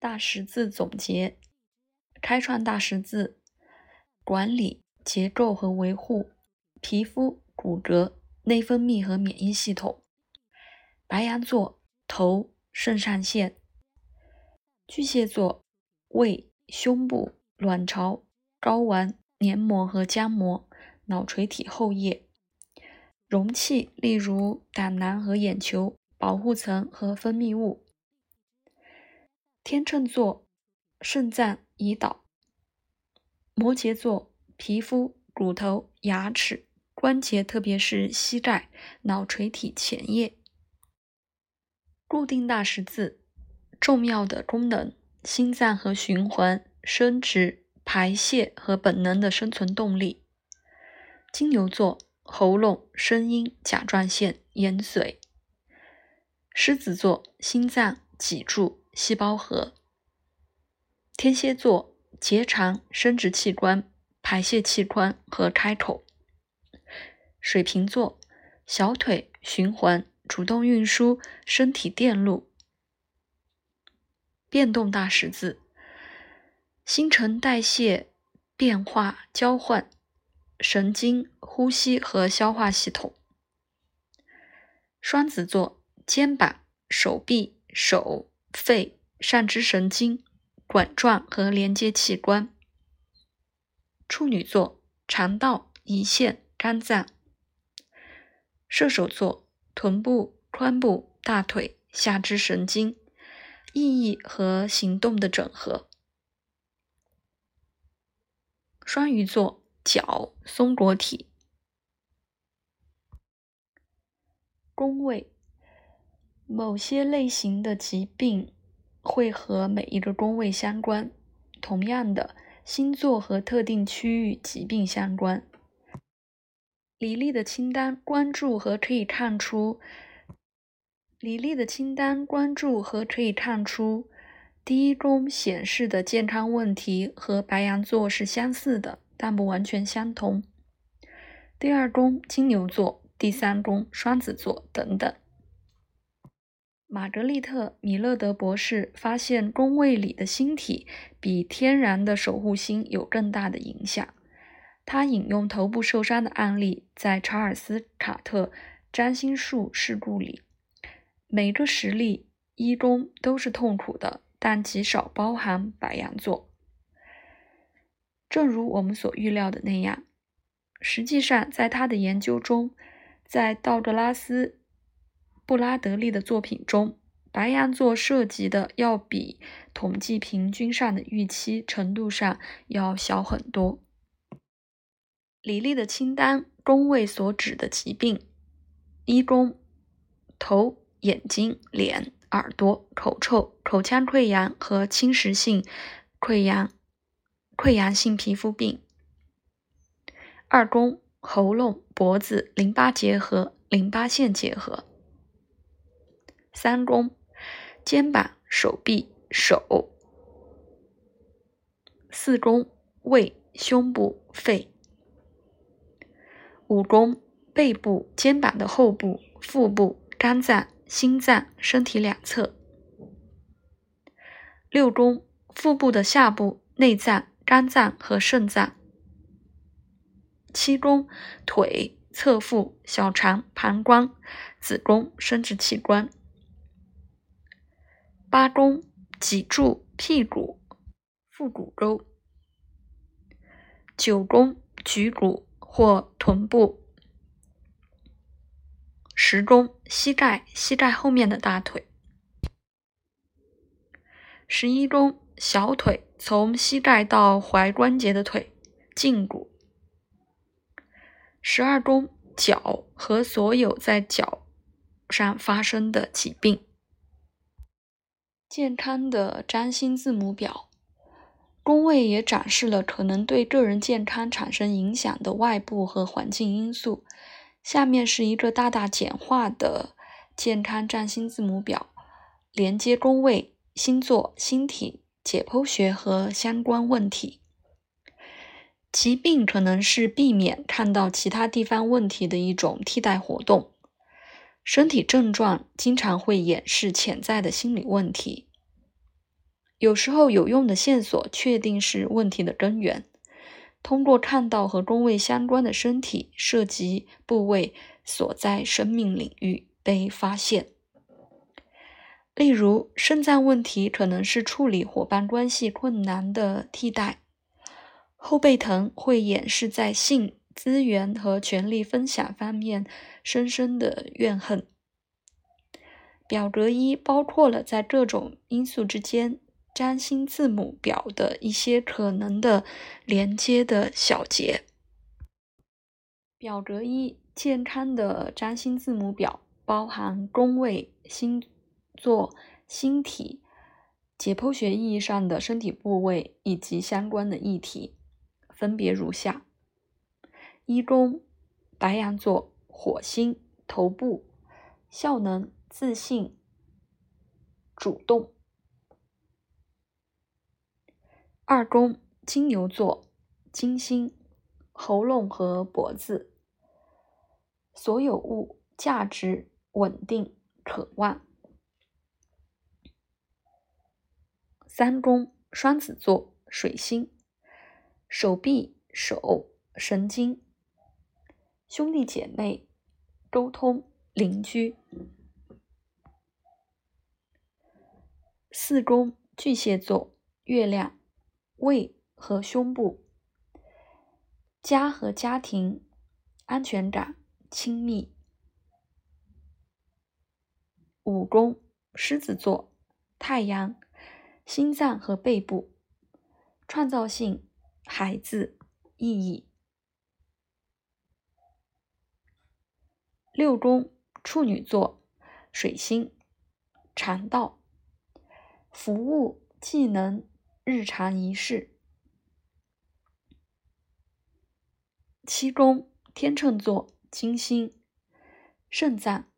大十字总结：开创大十字，管理结构和维护皮肤、骨骼、内分泌和免疫系统。白羊座头、肾上腺；巨蟹座胃、胸部、卵巢、睾丸、黏膜和浆膜、脑垂体后叶。容器例如胆囊和眼球、保护层和分泌物。天秤座，肾脏、胰岛；摩羯座，皮肤、骨头、牙齿、关节，特别是膝盖、脑垂体前叶。固定大十字，重要的功能：心脏和循环、生殖、排泄和本能的生存动力。金牛座，喉咙、声音、甲状腺、延髓。狮子座，心脏、脊柱。细胞核，天蝎座结肠、生殖器官、排泄器官和开口。水瓶座小腿、循环、主动运输、身体电路。变动大十字，新陈代谢、变化、交换、神经、呼吸和消化系统。双子座肩膀、手臂、手。肺、上肢神经、管状和连接器官。处女座肠道、胰腺、肝脏。射手座臀部、髋部、大腿、下肢神经、意义和行动的整合。双鱼座脚、松果体。宫位。某些类型的疾病会和每一个宫位相关，同样的，星座和特定区域疾病相关。李丽的清单关注和可以看出，李丽的清单关注和可以看出，第一宫显示的健康问题和白羊座是相似的，但不完全相同。第二宫金牛座，第三宫双子座等等。玛格丽特·米勒德博士发现，宫位里的星体比天然的守护星有更大的影响。他引用头部受伤的案例，在查尔斯·卡特占星术事故里，每个实例一宫都是痛苦的，但极少包含白羊座。正如我们所预料的那样，实际上，在他的研究中，在道格拉斯。布拉德利的作品中，白羊座涉及的要比统计平均上的预期程度上要小很多。李丽的清单宫位所指的疾病：一宫头、眼睛、脸、耳朵、口臭、口腔溃疡和侵蚀性溃疡、溃疡性皮肤病；二宫喉咙、脖子、淋巴结核、淋巴腺结核。三宫，肩膀、手臂、手；四宫，胃、胸部、肺；五宫，背部、肩膀的后部、腹部、肝脏、心脏、身体两侧；六宫，腹部的下部、内脏、肝脏和肾脏；七宫，腿、侧腹、小肠、膀胱、子宫、生殖器官。八宫脊柱、屁股、腹股沟；九宫举骨或臀部；十宫膝盖、膝盖后面的大腿；十一宫小腿，从膝盖到踝关节的腿，胫骨；十二宫脚和所有在脚上发生的疾病。健康的占星字母表，宫位也展示了可能对个人健康产生影响的外部和环境因素。下面是一个大大简化的健康占星字母表，连接宫位、星座、星体、解剖学和相关问题。疾病可能是避免看到其他地方问题的一种替代活动。身体症状经常会掩饰潜在的心理问题。有时候有用的线索确定是问题的根源。通过看到和宫位相关的身体涉及部位所在生命领域被发现。例如，肾脏问题可能是处理伙伴关系困难的替代。后背疼会掩饰在性资源和权力分享方面深深的怨恨。表格一包括了在各种因素之间占星字母表的一些可能的连接的小节。表格一健康的占星字母表包含宫位、星座、星体、解剖学意义上的身体部位以及相关的议题，分别如下：一宫白羊座火星头部效能。自信、主动。二宫金牛座，金星，喉咙和脖子，所有物价值稳定，渴望。三宫双子座，水星，手臂、手、神经，兄弟姐妹，沟通，邻居。四宫巨蟹座，月亮，胃和胸部，家和家庭，安全感，亲密。五宫狮子座，太阳，心脏和背部，创造性，孩子，意义。六宫处女座，水星，肠道。服务技能、日常仪式。七宫天秤座金星，肾脏，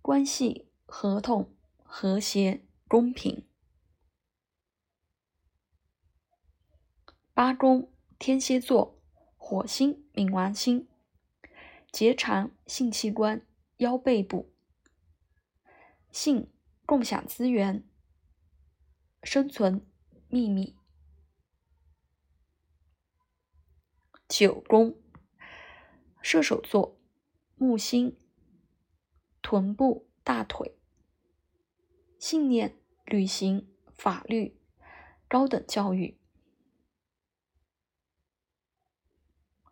关系、合同、和谐、公平。八宫天蝎座火星冥王星，结肠、性器官、腰背部，性、共享资源。生存秘密。九宫，射手座，木星，臀部、大腿，信念、旅行、法律、高等教育。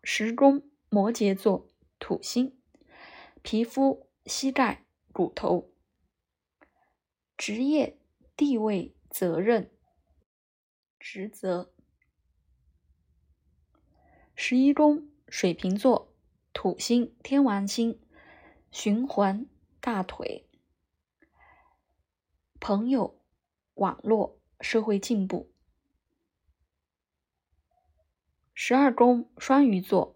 十宫，摩羯座，土星，皮肤、膝盖、骨头，职业、地位。责任、职责。十一宫水瓶座，土星、天王星，循环、大腿、朋友、网络、社会进步。十二宫双鱼座，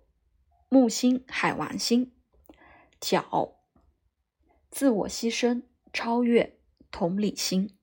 木星、海王星，角、自我牺牲、超越、同理心。